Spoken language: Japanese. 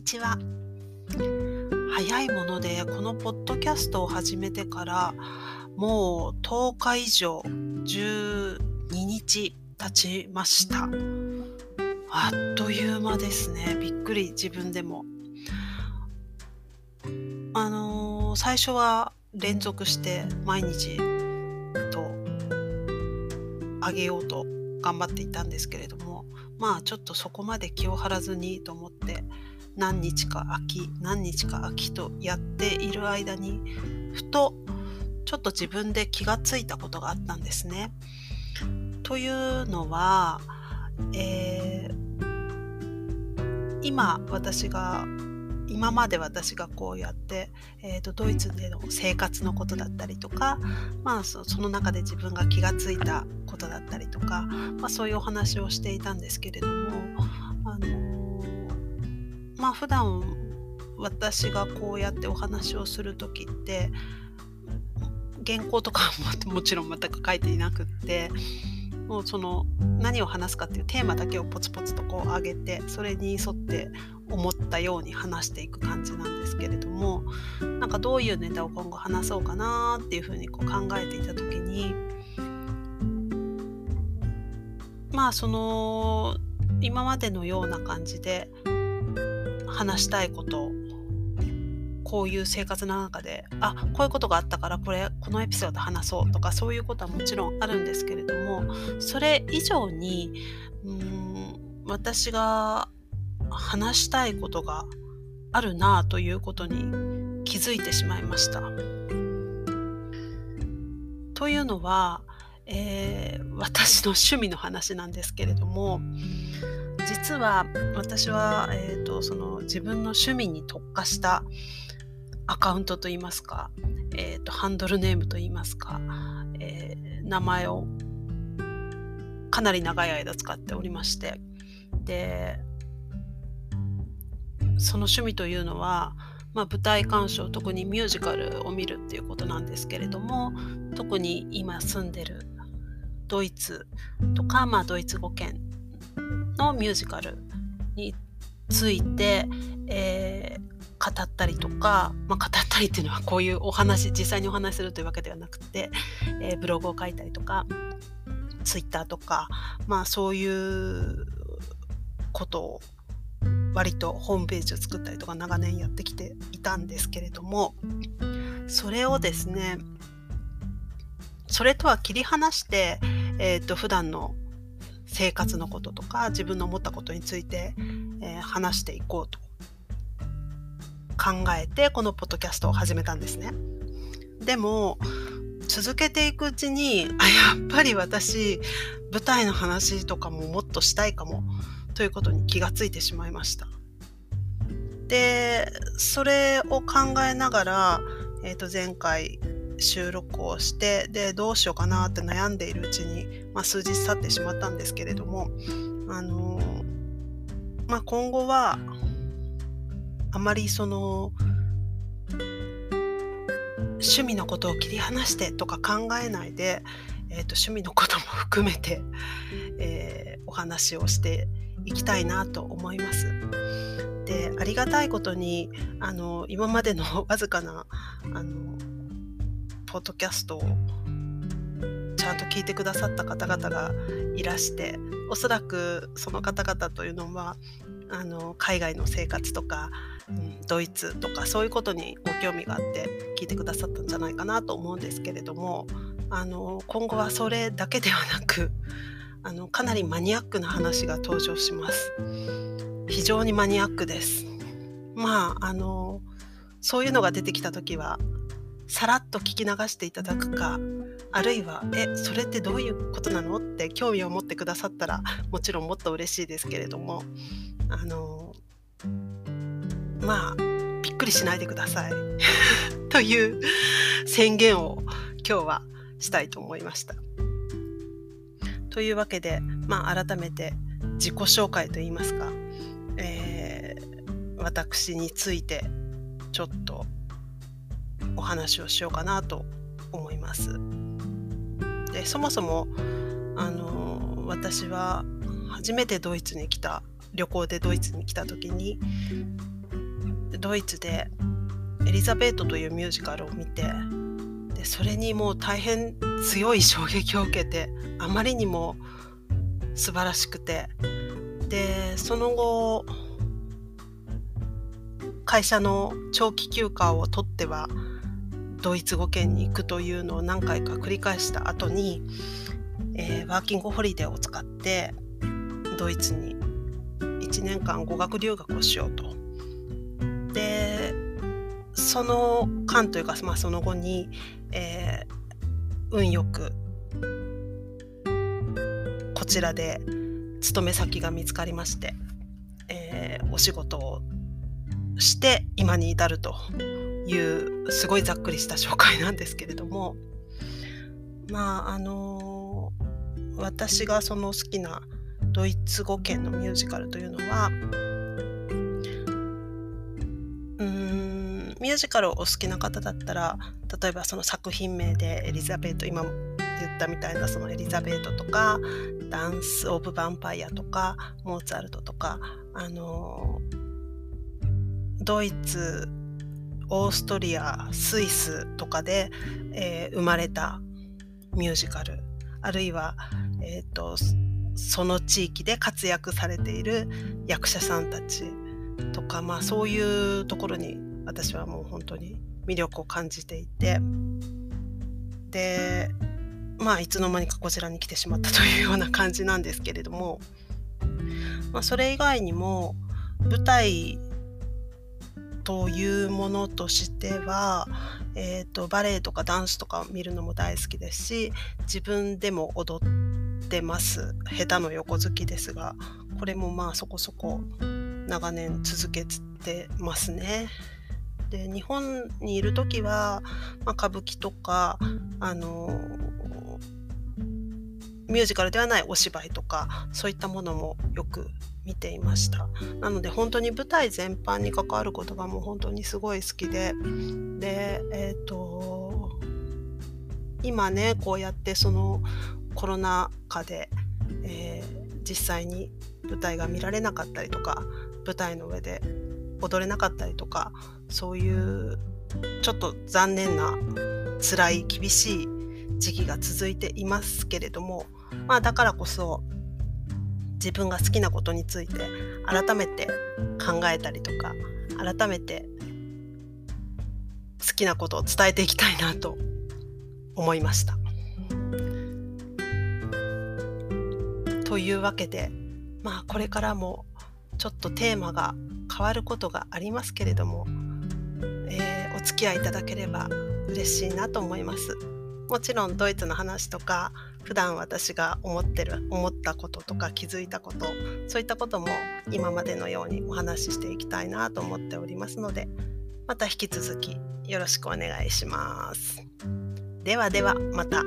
にちは。早いものでこのポッドキャストを始めてからもう10日以上12日経ちました。あっという間ですね。びっくり自分でも。あのー、最初は連続して毎日とあげようと頑張っていたんですけれどもまあちょっとそこまで気を張らずにと思って何日か秋何日か秋とやっている間にふとちょっと自分で気がついたことがあったんですね。というのは、えー、今私が今まで私がこうやって、えーと、ドイツでの生活のことだったりとか、まあ、その中で自分が気がついたことだったりとか、まあ、そういうお話をしていたんですけれども、あの、まあ普段私がこうやってお話をする時って原稿とかももちろん全く書いていなくってもうその何を話すかっていうテーマだけをポツポツとこう上げてそれに沿って思ったように話していく感じなんですけれどもなんかどういうネタを今後話そうかなっていうふうにこう考えていた時にまあその今までのような感じで話したいことこういう生活の中であこういうことがあったからこれこのエピソード話そうとかそういうことはもちろんあるんですけれどもそれ以上にうん私が話したいことがあるなということに気づいてしまいました。というのは、えー、私の趣味の話なんですけれども実は私は、えーと、その自分の趣味に特化したアカウントといいますか、えーと、ハンドルネームといいますか、えー、名前をかなり長い間使っておりましてでその趣味というのは、まあ、舞台鑑賞特にミュージカルを見るっていうことなんですけれども特に今住んでるドイツとか、まあ、ドイツ語圏のミュージカルについて、えー、語ったりとか、まあ、語ったりっていうのはこういうお話実際にお話しするというわけではなくて、えー、ブログを書いたりとかツイッターとか、まあ、そういうことを割とホームページを作ったりとか長年やってきていたんですけれどもそれをですねそれとは切り離して、えーと、普段の生活のこととか自分の思ったことについて、えー、話していこうと考えてこのポッドキャストを始めたんですね。でも続けていくうちにあやっぱり私舞台の話とかももっとしたいかもということに気がついてしまいました。でそれを考えながら、えー、と前回収録をしてでどうしようかなって悩んでいるうちに、まあ、数日経ってしまったんですけれども、あの、まあ、今後はあまりその趣味のことを切り離してとか考えないで、えーと、趣味のことも含めて、えー、お話をしていきたいなと思います。でありがたいことにあの今までのわずかなあのポッドキャストをちゃんと聞いてくださった方々がいらしておそらくその方々というのはあの海外の生活とか、うん、ドイツとかそういうことにご興味があって聞いてくださったんじゃないかなと思うんですけれどもあの今後はそれだけではなく あのかなりマニアックな話が登場します。非常にマニアックです。まああのそういうのが出てきた時はさらっと聞き流していただくかあるいは「えそれってどういうことなの?」って興味を持ってくださったらもちろんもっと嬉しいですけれどもあのまあびっくりしないでください という宣言を今日はしたいと思いました。というわけで、まあ、改めて自己紹介といいますか、えー、私についてちょっとお話をしようかなと思います。でそもそもあの私は初めてドイツに来た旅行でドイツに来た時にドイツで「エリザベート」というミュージカルを見てでそれにもう大変強い衝撃を受けてあまりにも素晴らしくてでその後会社の長期休暇を取ってはドイツ語圏に行くというのを何回か繰り返した後に、えー、ワーキングホリデーを使ってドイツに1年間語学留学をしようと。でその間というか、まあ、その後に、えー、運よくこちらで勤め先が見つかりまして、えー、お仕事をして今に至るというすごいざっくりした紹介なんですけれどもまああの、私がその好きなドイツ語圏のミュージカルというのはうんミュージカルをお好きな方だったら例えばその作品名でエリザベート今言ったみたいなそのエリザベートとかダンス・オブ・ヴァンパイアとかモーツァルトとかあのドイツオーストリアスイスとかで、えー、生まれたミュージカル。あるいは、えーと、その地域で活躍されている役者さんたちとか、まあ、そういうところに私はもう本当に魅力を感じていて。でまあいつの間にかこちらに来てしまったというような感じなんですけれども、まあ、それ以外にも舞台というものとしては、えーと、バレエとかダンスとか見るのも大好きですし自分でも踊ってます下手の横好きですがこれもまあそこそこ長年続けてますね。で日本にいる時は、まあ、歌舞伎とかあのミュージカルではないお芝居とかそういったものもよく見ていました。なので本当に舞台全般に関わることがもう本当にすごい好きで。でえっ、ー、と今ねこうやってそのコロナ禍で、えー、実際に舞台が見られなかったりとか舞台の上で踊れなかったりとかそういうちょっと残念な辛い厳しい時期が続いていますけれどもまあだからこそ自分が好きなことについて改めて考えたりとか改めて好きなことを伝えていきたいなと思いました。というわけでまあこれからもちょっとテーマが変わることがありますけれども、えー、お付き合いいただければ嬉しいなと思います。もちろんドイツの話とか普段私が思ってる思ったこととか気づいたことそういったことも今までのようにお話ししていきたいなと思っておりますのでまた引き続きよろしくお願いします。ではではまた。